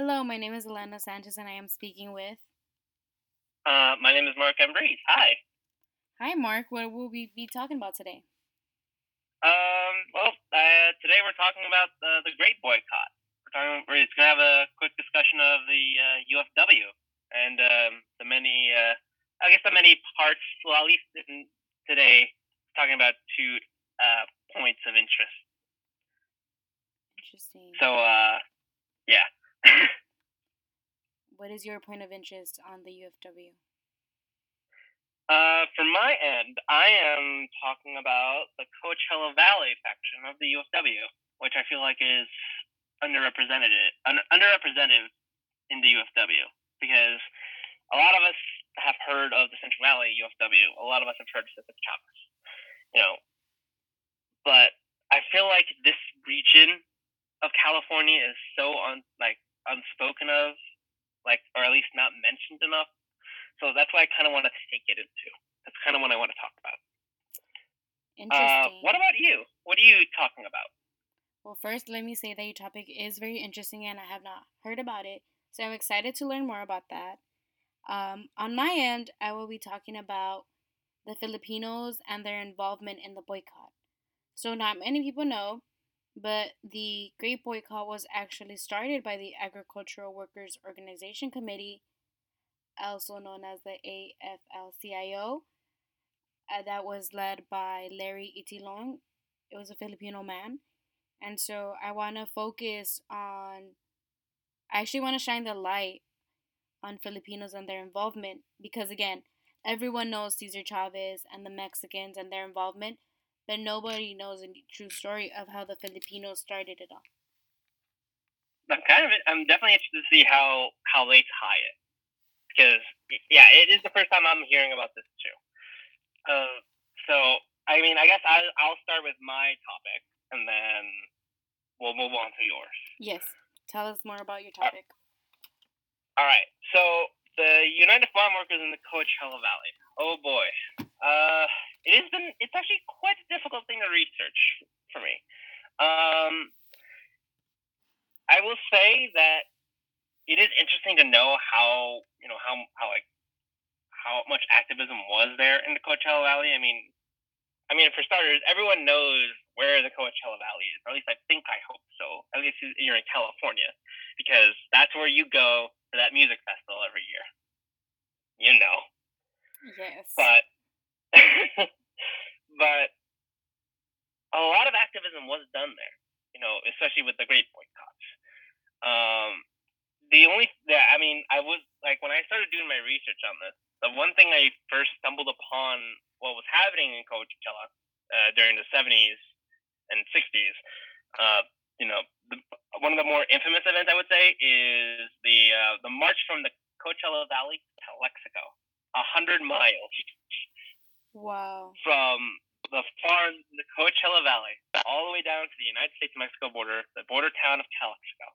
Hello, my name is Elena Sanchez and I am speaking with. Uh, my name is Mark Ambrose. Hi. Hi, Mark. What will we be talking about today? Um, well, uh, today we're talking about uh, the Great Boycott. We're talking. We're just gonna have a quick discussion of the uh, UFW and um, the many, uh, I guess, the many parts. Well, at least in today, talking about two uh, points of interest. Interesting. So, uh, yeah. What is your point of interest on the UFW? Uh, from my end, I am talking about the Coachella Valley section of the UFW, which I feel like is underrepresented, un- underrepresented in the UFW because a lot of us have heard of the Central Valley UFW. A lot of us have heard of the Chavez, you know, but I feel like this region of California is so un- like unspoken of, like, or at least not mentioned enough so that's why I kind of want to take it into. That's kind of what I want to talk about. Interesting. Uh, what about you? What are you talking about? Well, first, let me say that your topic is very interesting and I have not heard about it. So I'm excited to learn more about that. Um, on my end, I will be talking about the Filipinos and their involvement in the boycott. So, not many people know, but the Great Boycott was actually started by the Agricultural Workers Organization Committee also known as the AFL-CIO. Uh, that was led by Larry Itliong. It was a Filipino man. And so I want to focus on, I actually want to shine the light on Filipinos and their involvement because, again, everyone knows Cesar Chavez and the Mexicans and their involvement, but nobody knows the true story of how the Filipinos started it all. I'm kind of, I'm definitely interested to see how how they tie it because yeah, it is the first time I'm hearing about this too. Uh, so I mean, I guess I, I'll start with my topic, and then we'll move on to yours. Yes, tell us more about your topic. All right, so the United Farm Workers in the Coachella Valley. Oh boy, uh, it has been. It's actually quite a difficult thing to research for me. Um, I will say that it is interesting to know how you know how how like how much activism was there in the Coachella Valley. I mean, I mean for starters, everyone knows where the Coachella Valley is. Or at least I think I hope so. At least you're in California, because that's where you go for that music festival every year. You know. Yes. But but a lot of activism was done there. You know, especially with the Great Boycotts. Um, the only I mean, I was like when I started doing my research on this, the one thing I first stumbled upon what was happening in Coachella uh, during the '70s and '60s. Uh, you know, the, one of the more infamous events I would say is the uh, the march from the Coachella Valley to Calexico, a hundred miles. Wow. From the far the Coachella Valley all the way down to the United States Mexico border, the border town of Calexico,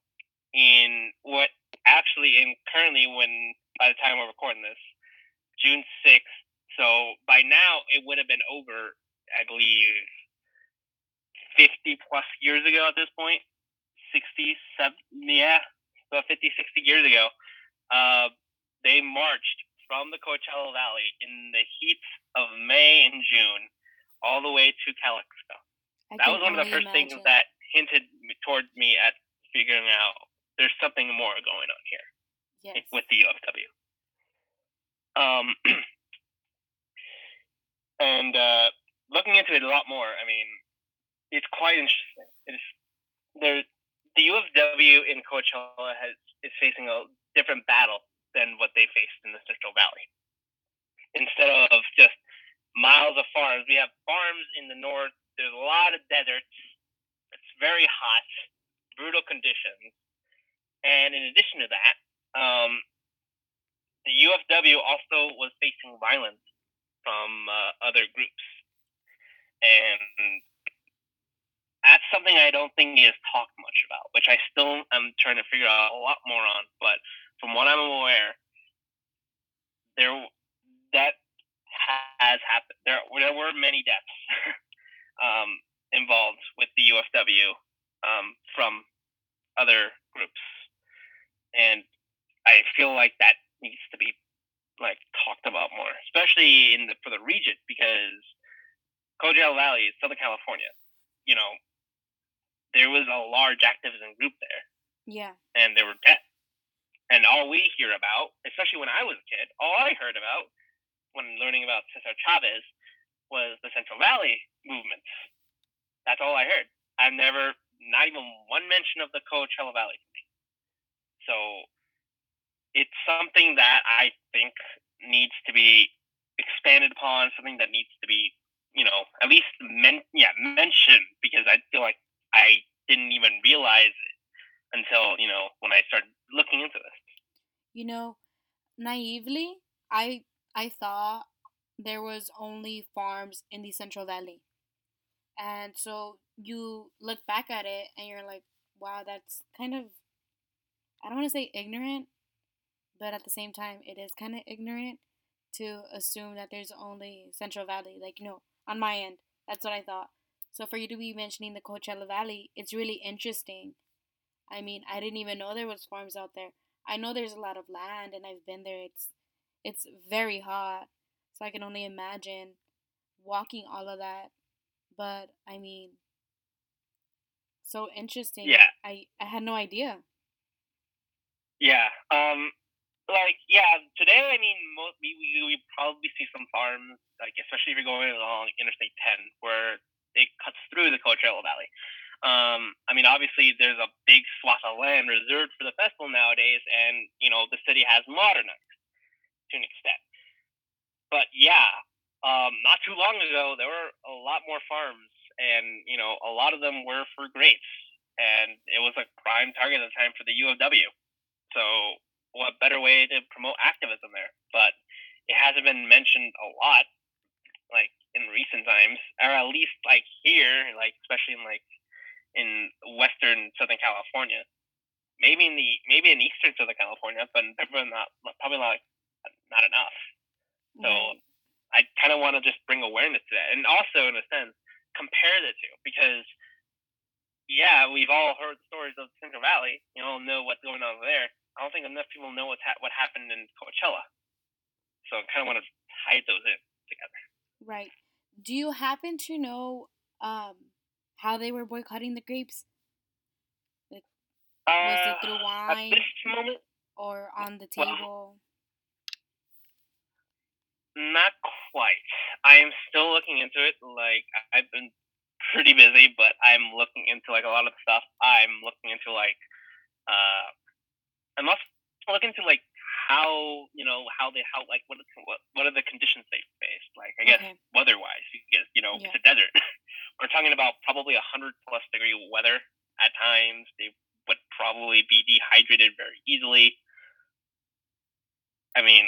in what actually in currently when by the time we're recording this, June sixth. So by now it would have been over, I believe, fifty plus years ago at this point. 60, 70, yeah, about 50, 60 years ago. Uh, they marched from the Coachella Valley in the heat of May and June all the way to Calexico. that was one of the first imagine. things that hinted toward me at figuring out there's something more going on here yes. with the UFW. Um, and uh, looking into it a lot more, I mean, it's quite interesting. It is there. The UFW in Coachella has is facing a different battle than what they faced in the Central Valley. Instead of just miles of farms, we have farms in the north. There's a lot of deserts. It's very hot, brutal conditions and in addition to that, um, the UFW also was facing violence from uh, other groups. And that's something I don't think is talked much about, which I still am trying to figure out a lot more on. But from what I'm aware, there that has happened. There there were many deaths um, involved with the UFW um, from other groups and I feel like that needs to be like talked about more, especially in the for the region because Coachella Valley, Southern California. You know, there was a large activism group there. Yeah. And there were dead. And all we hear about, especially when I was a kid, all I heard about when learning about Cesar Chavez was the Central Valley movements. That's all I heard. I've never, not even one mention of the Coachella Valley to me. So it's something that I think needs to be expanded upon, something that needs to be, you know, at least men, yeah, mentioned because I feel like I didn't even realize it until you know when I started looking into this. You know, naively, I I thought there was only farms in the Central Valley, and so you look back at it and you're like, wow, that's kind of I don't want to say ignorant, but at the same time, it is kind of ignorant to assume that there's only Central Valley. Like, no, on my end, that's what I thought. So for you to be mentioning the Coachella Valley, it's really interesting. I mean, I didn't even know there was farms out there. I know there's a lot of land and I've been there. It's it's very hot. So I can only imagine walking all of that. But I mean, so interesting. Yeah. I I had no idea. Yeah. Um like yeah, today I mean most, we, we we probably see some farms like especially if you're going along Interstate 10 where it cuts through the Coachella Valley. Um, mean, obviously, there's a big swath of land reserved for the festival nowadays, and you know the city has modernized to an extent. But yeah, um, not too long ago, there were a lot more farms, and you know, a lot of them were for grapes, and it was a prime target at the time for the UFW. So, what better way to promote activism there? But it hasn't been mentioned a lot, like in recent times, or at least like here, like especially in like in western Southern California, maybe in the maybe in eastern Southern California, but probably not probably not not enough. So. I kind of want to just bring awareness to that, and also in a sense compare the two because yeah, we've all heard stories of Central Valley. You all know what's going on there. I don't think enough people know what's ha- what happened in Coachella. So I kind of want to tie those in together. Right. Do you happen to know um, how they were boycotting the grapes? Like, was uh, it through wine at this moment, or on the table? Well, not quite. I am still looking into it. Like I've been pretty busy, but I'm looking into like a lot of stuff. I'm looking into like uh, I'm also looking into like how you know how they how like what what what are the conditions they faced like I guess okay. weather wise because you know yeah. it's a desert. We're talking about probably a hundred plus degree weather at times. They would probably be dehydrated very easily. I mean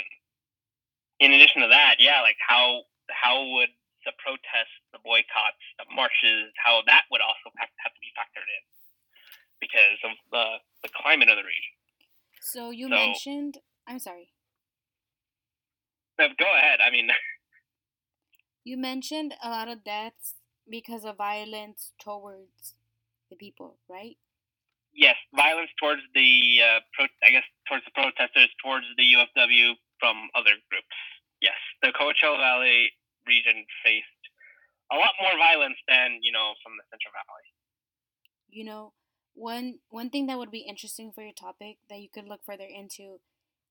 in addition to that yeah like how how would the protests the boycotts the marches how that would also have, have to be factored in because of the the climate of the region. So you so, mentioned I'm sorry. No, go ahead. I mean, you mentioned a lot of deaths because of violence towards the people, right? Yes, violence towards the, uh, pro- I guess, towards the protesters, towards the UFW from other groups. Yes, the Coachella Valley region faced a lot more violence than you know from the Central Valley. You know, one one thing that would be interesting for your topic that you could look further into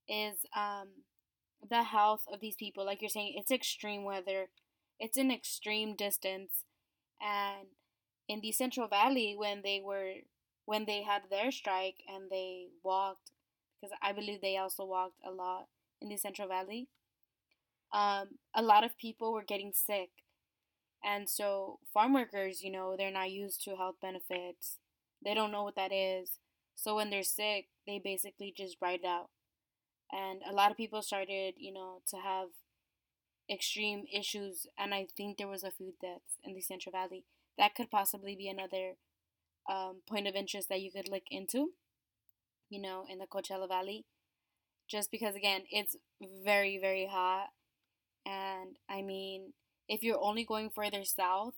is um, the health of these people. Like you're saying, it's extreme weather, it's an extreme distance, and in the Central Valley when they were when they had their strike and they walked because I believe they also walked a lot in the Central Valley. Um, a lot of people were getting sick, and so farm workers, you know, they're not used to health benefits. They don't know what that is. So when they're sick, they basically just ride out and a lot of people started you know to have extreme issues and i think there was a food death in the central valley. That could possibly be another um, point of interest that you could look into you know in the coachella valley just because again it's very very hot and i mean if you're only going further south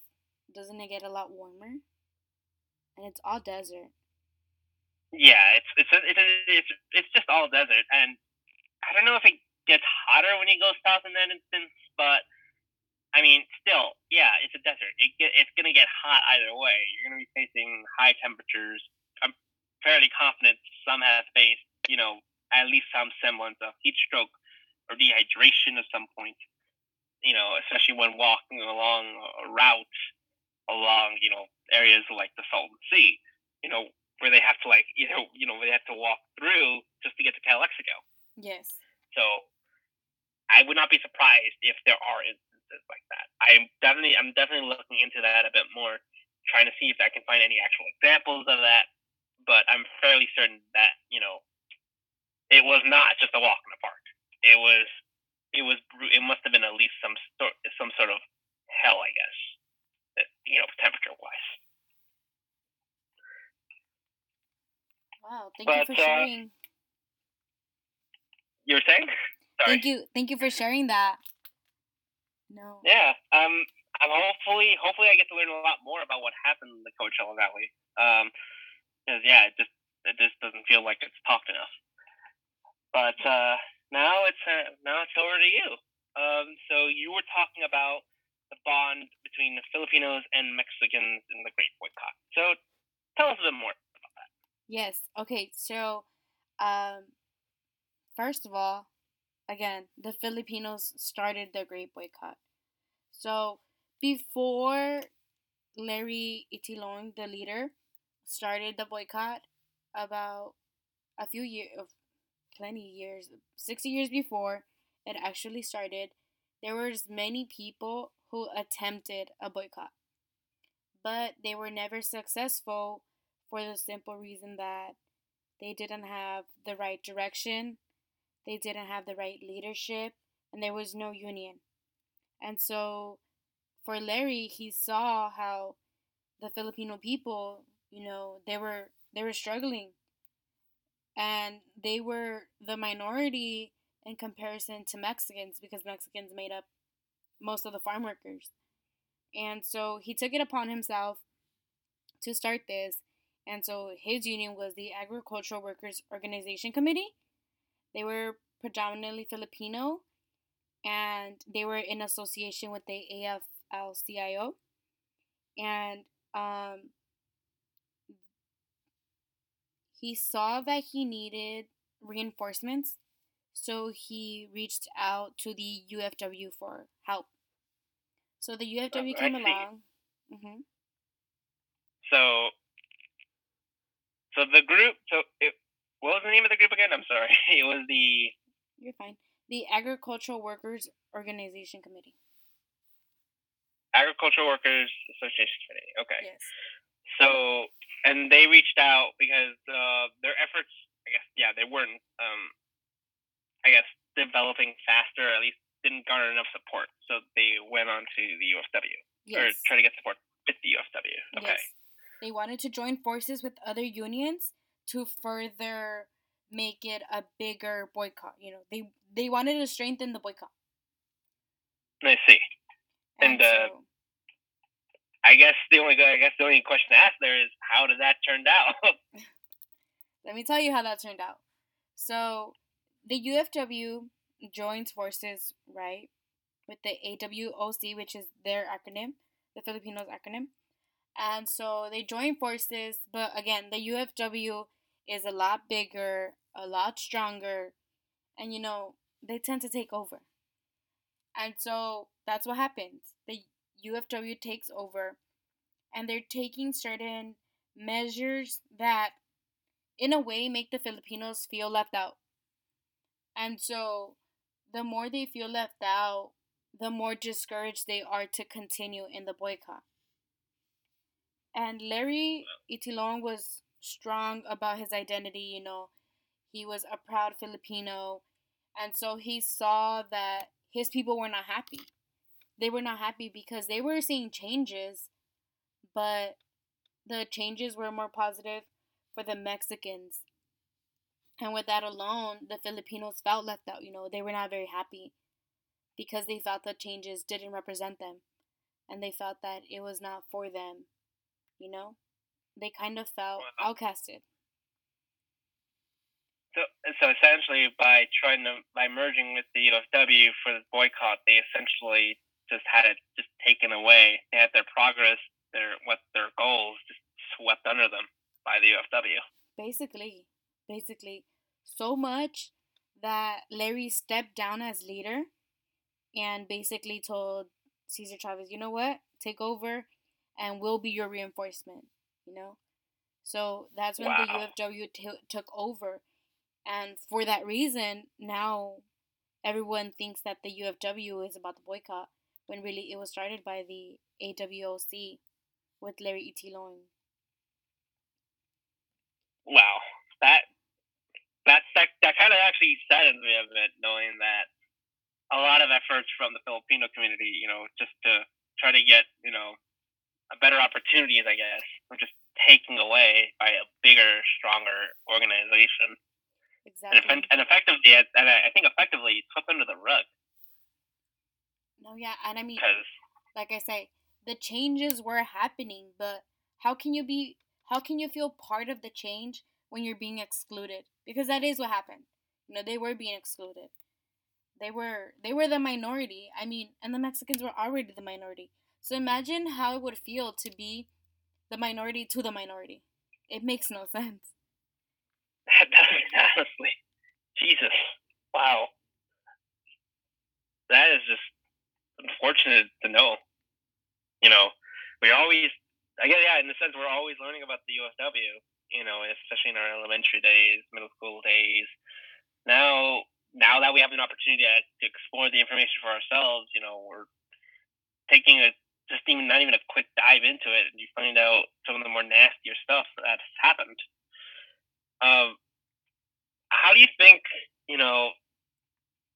doesn't it get a lot warmer? And it's all desert. Yeah, it's it's it's it's, it's almost all desert, and I don't know if it gets hotter when you go south in that instance, but I mean, still, yeah, it's a desert. It get, it's gonna get hot either way. You're gonna be facing high temperatures. I'm fairly confident some have faced, you know, at least some semblance of heat stroke or dehydration at some point. You know, especially when walking along a route along, you know, areas like the Salton Sea. You know, where they have to like, you know, you know, they have to walk through just to get to Calexico. Yes. So, I would not be surprised if there are instances like that. I'm definitely I'm definitely looking into that a bit more, trying to see if I can find any actual examples of that. But I'm fairly certain that you know, it was not just a walk in the park. It was it was it must have been at least some sort some sort of hell, I guess. You know, temperature wise. Wow, thank but, you for uh, sharing. You were saying? Sorry. Thank you, thank you for sharing that. No. Yeah. Um. I'm hopefully, hopefully, I get to learn a lot more about what happened in the Coachella Valley. Um. Because yeah, it just it just doesn't feel like it's talked enough. But uh, now it's uh, now it's over to you. Um. So you were talking about the bond between the Filipinos and Mexicans in the Great Boycott. So tell us a bit more about that. Yes. Okay. So, um, first of all, again, the Filipinos started the Great Boycott. So before Larry Itliong, the leader, started the boycott about a few years, oh, plenty years, 60 years before it actually started, there was many people who attempted a boycott. But they were never successful for the simple reason that they didn't have the right direction they didn't have the right leadership, and there was no union. And so for Larry, he saw how the Filipino people, you know, they were they were struggling. And they were the minority in comparison to Mexicans because Mexicans made up most of the farm workers. And so he took it upon himself to start this. And so his union was the Agricultural Workers Organization Committee. They were predominantly Filipino and they were in association with the AFL CIO. And um, he saw that he needed reinforcements, so he reached out to the UFW for help. So the UFW oh, came along. Mm-hmm. So, so the group. So it, what was the name of the group again? I'm sorry. It was the. You're fine. The Agricultural Workers Organization Committee. Agricultural Workers Association Committee. Okay. Yes. So, and they reached out because uh, their efforts, I guess, yeah, they weren't, um, I guess, developing faster. At least didn't garner enough support, so they went on to the UFW yes. or try to get support with the UFW. Okay. Yes. They wanted to join forces with other unions to further make it a bigger boycott. You know, they they wanted to strengthen the boycott. I see. And, and uh, so, I guess the only I guess the only question to ask there is how did that turn out? Let me tell you how that turned out. So the UFW joins forces, right, with the AWOC, which is their acronym, the Filipinos acronym. And so they join forces, but again, the UFW is a lot bigger, a lot stronger, and you know, they tend to take over. And so that's what happens. The UFW takes over, and they're taking certain measures that, in a way, make the Filipinos feel left out. And so, the more they feel left out, the more discouraged they are to continue in the boycott. And Larry Itliong was strong about his identity, you know, he was a proud Filipino. And so he saw that his people were not happy. They were not happy because they were seeing changes, but the changes were more positive for the Mexicans. And with that alone, the Filipinos felt left out. You know, they were not very happy because they felt the changes didn't represent them and they felt that it was not for them, you know? They kind of felt uh-huh. outcasted. So, so essentially, by trying to by merging with the UFW for the boycott, they essentially just had it just taken away. They had their progress, their what their goals just swept under them by the UFW. Basically, basically, so much that Larry stepped down as leader and basically told Cesar Chavez, you know what, take over, and we'll be your reinforcement. You know, so that's when wow. the UFW t- took over, and for that reason, now everyone thinks that the UFW is about the boycott when really it was started by the AWOC with Larry Itliong. Wow, that that that, that kind of actually saddens me a bit, knowing that a lot of efforts from the Filipino community, you know, just to try to get, you know, a better opportunities, I guess, were just taken away by a bigger, stronger organization. Exactly. And, and effectively, and I think effectively, swept under the rug. No, yeah, and I mean, like I say, the changes were happening, but how can you be? How can you feel part of the change when you're being excluded? Because that is what happened. You know, they were being excluded. They were they were the minority. I mean, and the Mexicans were already the minority. So imagine how it would feel to be the minority to the minority. It makes no sense. That doesn't honestly. Jesus. Wow. That is just unfortunate to know. You know, we always I guess yeah, in the sense we're always learning about the UFW you know, especially in our elementary days, middle school days. Now, now that we have an opportunity to explore the information for ourselves, you know, we're taking a just even not even a quick dive into it, and you find out some of the more nastier stuff that's happened. Um, how do you think, you know,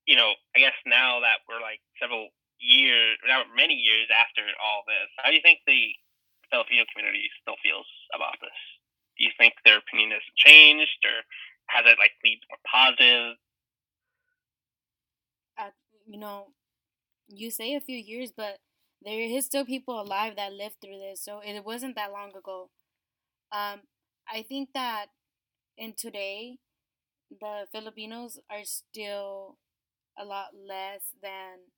you know, I guess now that we're like several years, now many years after all this, how do you think the Filipino community still feels about this? do you think their opinion has changed, or has it like been more positive? Uh, you know, you say a few years, but there is still people alive that lived through this, so it wasn't that long ago. Um, I think that in today, the Filipinos are still a lot less than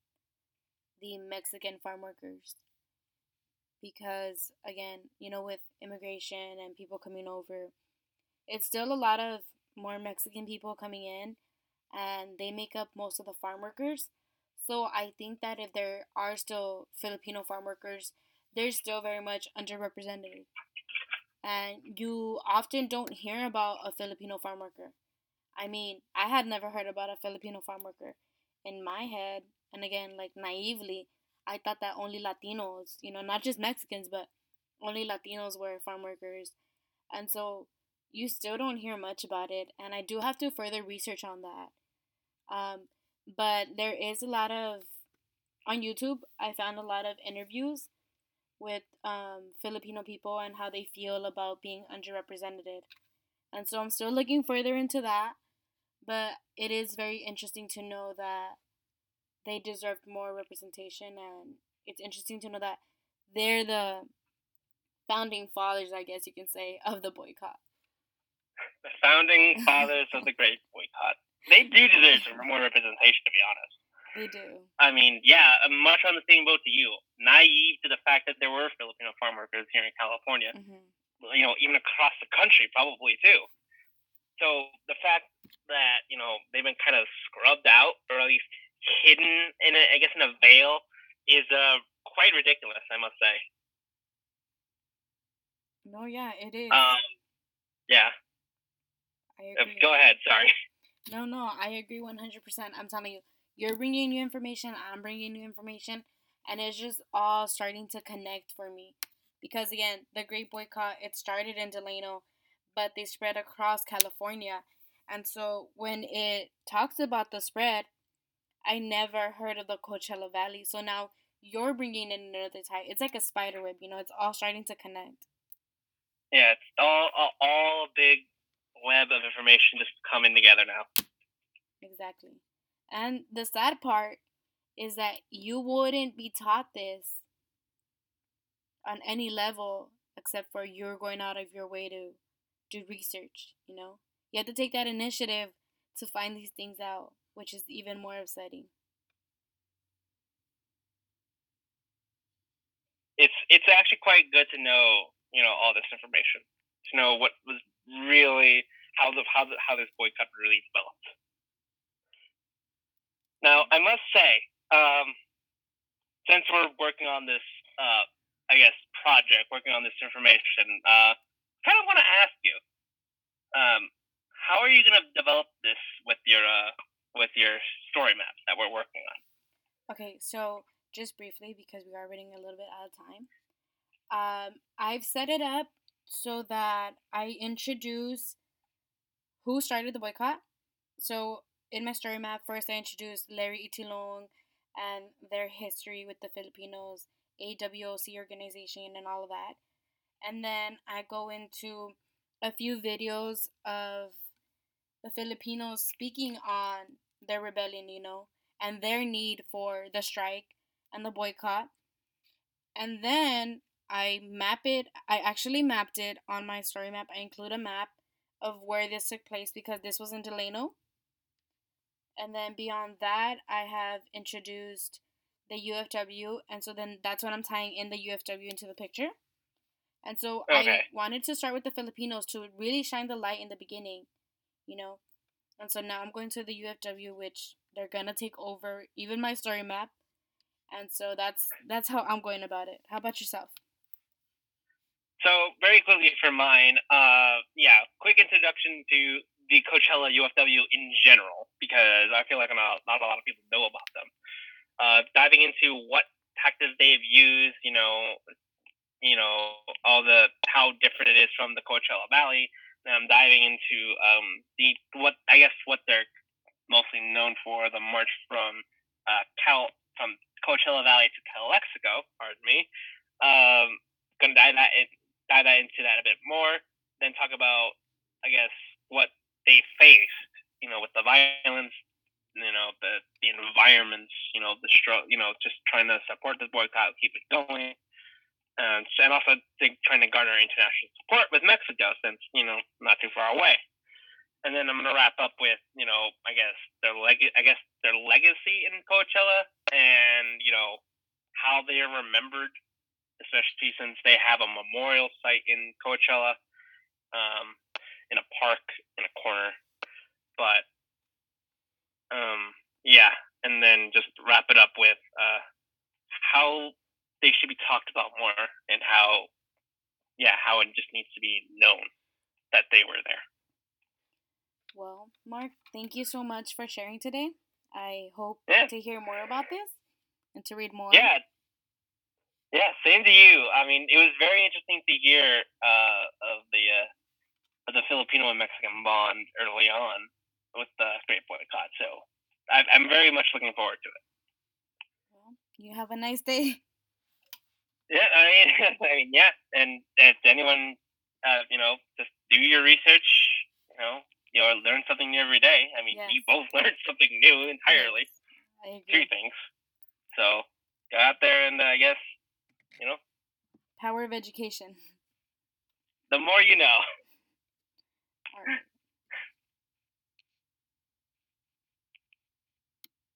the Mexican farm workers because again, you know, with immigration and people coming over, it's still a lot of more Mexican people coming in and they make up most of the farm workers. So I think that if there are still Filipino farm workers, they're still very much underrepresented. And you often don't hear about a Filipino farm worker. I mean, I had never heard about a Filipino farm worker. In my head, and again, like naively, I thought that only Latinos, you know, not just Mexicans, but only Latinos were farm workers. And so you still don't hear much about it. And I do have to further research on that. Um, but there is a lot of, on YouTube, I found a lot of interviews with um, Filipino people and how they feel about being underrepresented. And so I'm still looking further into that. But it is very interesting to know that they deserved more representation, and it's interesting to know that they're the founding fathers, I guess you can say, of the boycott. The founding fathers of the great boycott. They do deserve some more representation, to be honest. They do. I mean, yeah, I'm much on the same boat to you. Naive to the fact that there were Filipino farm workers here in California. Mm-hmm. You know, even across the country, probably too. So the fact that you know they've been kind of scrubbed out, or at least hidden in a, I guess in a veil is uh quite ridiculous, I must say. No, yeah, it is. Um, yeah. I agree. Go ahead. Sorry. No, no, I agree one hundred percent. I'm telling you, you're bringing new information. I'm bringing new information, and it's just all starting to connect for me. Because again, the Great Boycott it started in Delano, but they spread across California, and so when it talks about the spread, I never heard of the Coachella Valley. So now you're bringing in another type. It's like a spider web, you know. It's all starting to connect. Yeah, it's all all, all big web of information just coming together now. Exactly. And the sad part is that you wouldn't be taught this on any level except for you're going out of your way to do research, you know? you have to take that initiative to find these things out, which is even more upsetting. It's it's actually quite good to know, you know, all this information. To know what was really how the how the, how this boycott really developed. Now, I must say, um, since we're working on this, uh, I guess, project, working on this information, uh, kind of want to ask you, um, how are you going to develop this with your uh, with your story maps that we're working on? Okay, so just briefly because we are running a little bit out of time. Um, I've set it up so that I introduce who started the boycott. So in my story map, first I introduced Larry Itliong and their history with the Filipinos, AWOC organization, and all of that. And then I go into a few videos of the Filipinos speaking on their rebellion, you know, and their need for the strike and the boycott. And then I map it, I actually mapped it on my story map. I include a map of where this took place because this was in Delano. And then beyond that, I have introduced the UFW, and so then that's when I'm tying in the UFW into the picture. And so okay. I wanted to start with the Filipinos to really shine the light in the beginning, you know. And so now I'm going to the UFW, which they're gonna take over even my story map. And so that's that's how I'm going about it. How about yourself? So very quickly for mine, uh, yeah, quick introduction to the Coachella UFW in general because I feel like not, not a lot of people know about them. Uh, diving into what tactics they've used, you know, you know all the how different it is from the Coachella Valley. I'm diving into um, the what I guess what they're mostly known for the march from uh, Cal from Coachella Valley to Calexico. Pardon me. Um, gonna dive that in, dive into that a bit more. Then talk about I guess what they faced, you know, with the violence, you know, the the environments, you know, the stro- you know, just trying to support the boycott, keep it going, um, and and also think, trying to garner international support with Mexico, since you know, not too far away. And then I'm gonna wrap up with, you know, I guess their leg, I guess their legacy in Coachella, and you know, how they are remembered, especially since they have a memorial site in Coachella. Um, in a park in a corner. But um, yeah, and then just wrap it up with uh, how they should be talked about more and how yeah how it just needs to be known that they were there. Well, Mark, thank you so much for sharing today. I hope yeah. to hear more about this and to read more. Yeah. Yeah, same to you. I mean, it was very interesting to hear uh, of the uh, the Filipino and Mexican bond early on with the Great Boycott. So I, I'm very much looking forward to it. Well, you have a nice day. Yeah, I mean, I mean, yeah, and if anyone, uh, you know, just do your research. You know, you know, learn something new every day. I mean, yes. you both learned something new entirely. Yes, Three things. So go out there and uh, I guess, you know, power of education. The more you know. All right.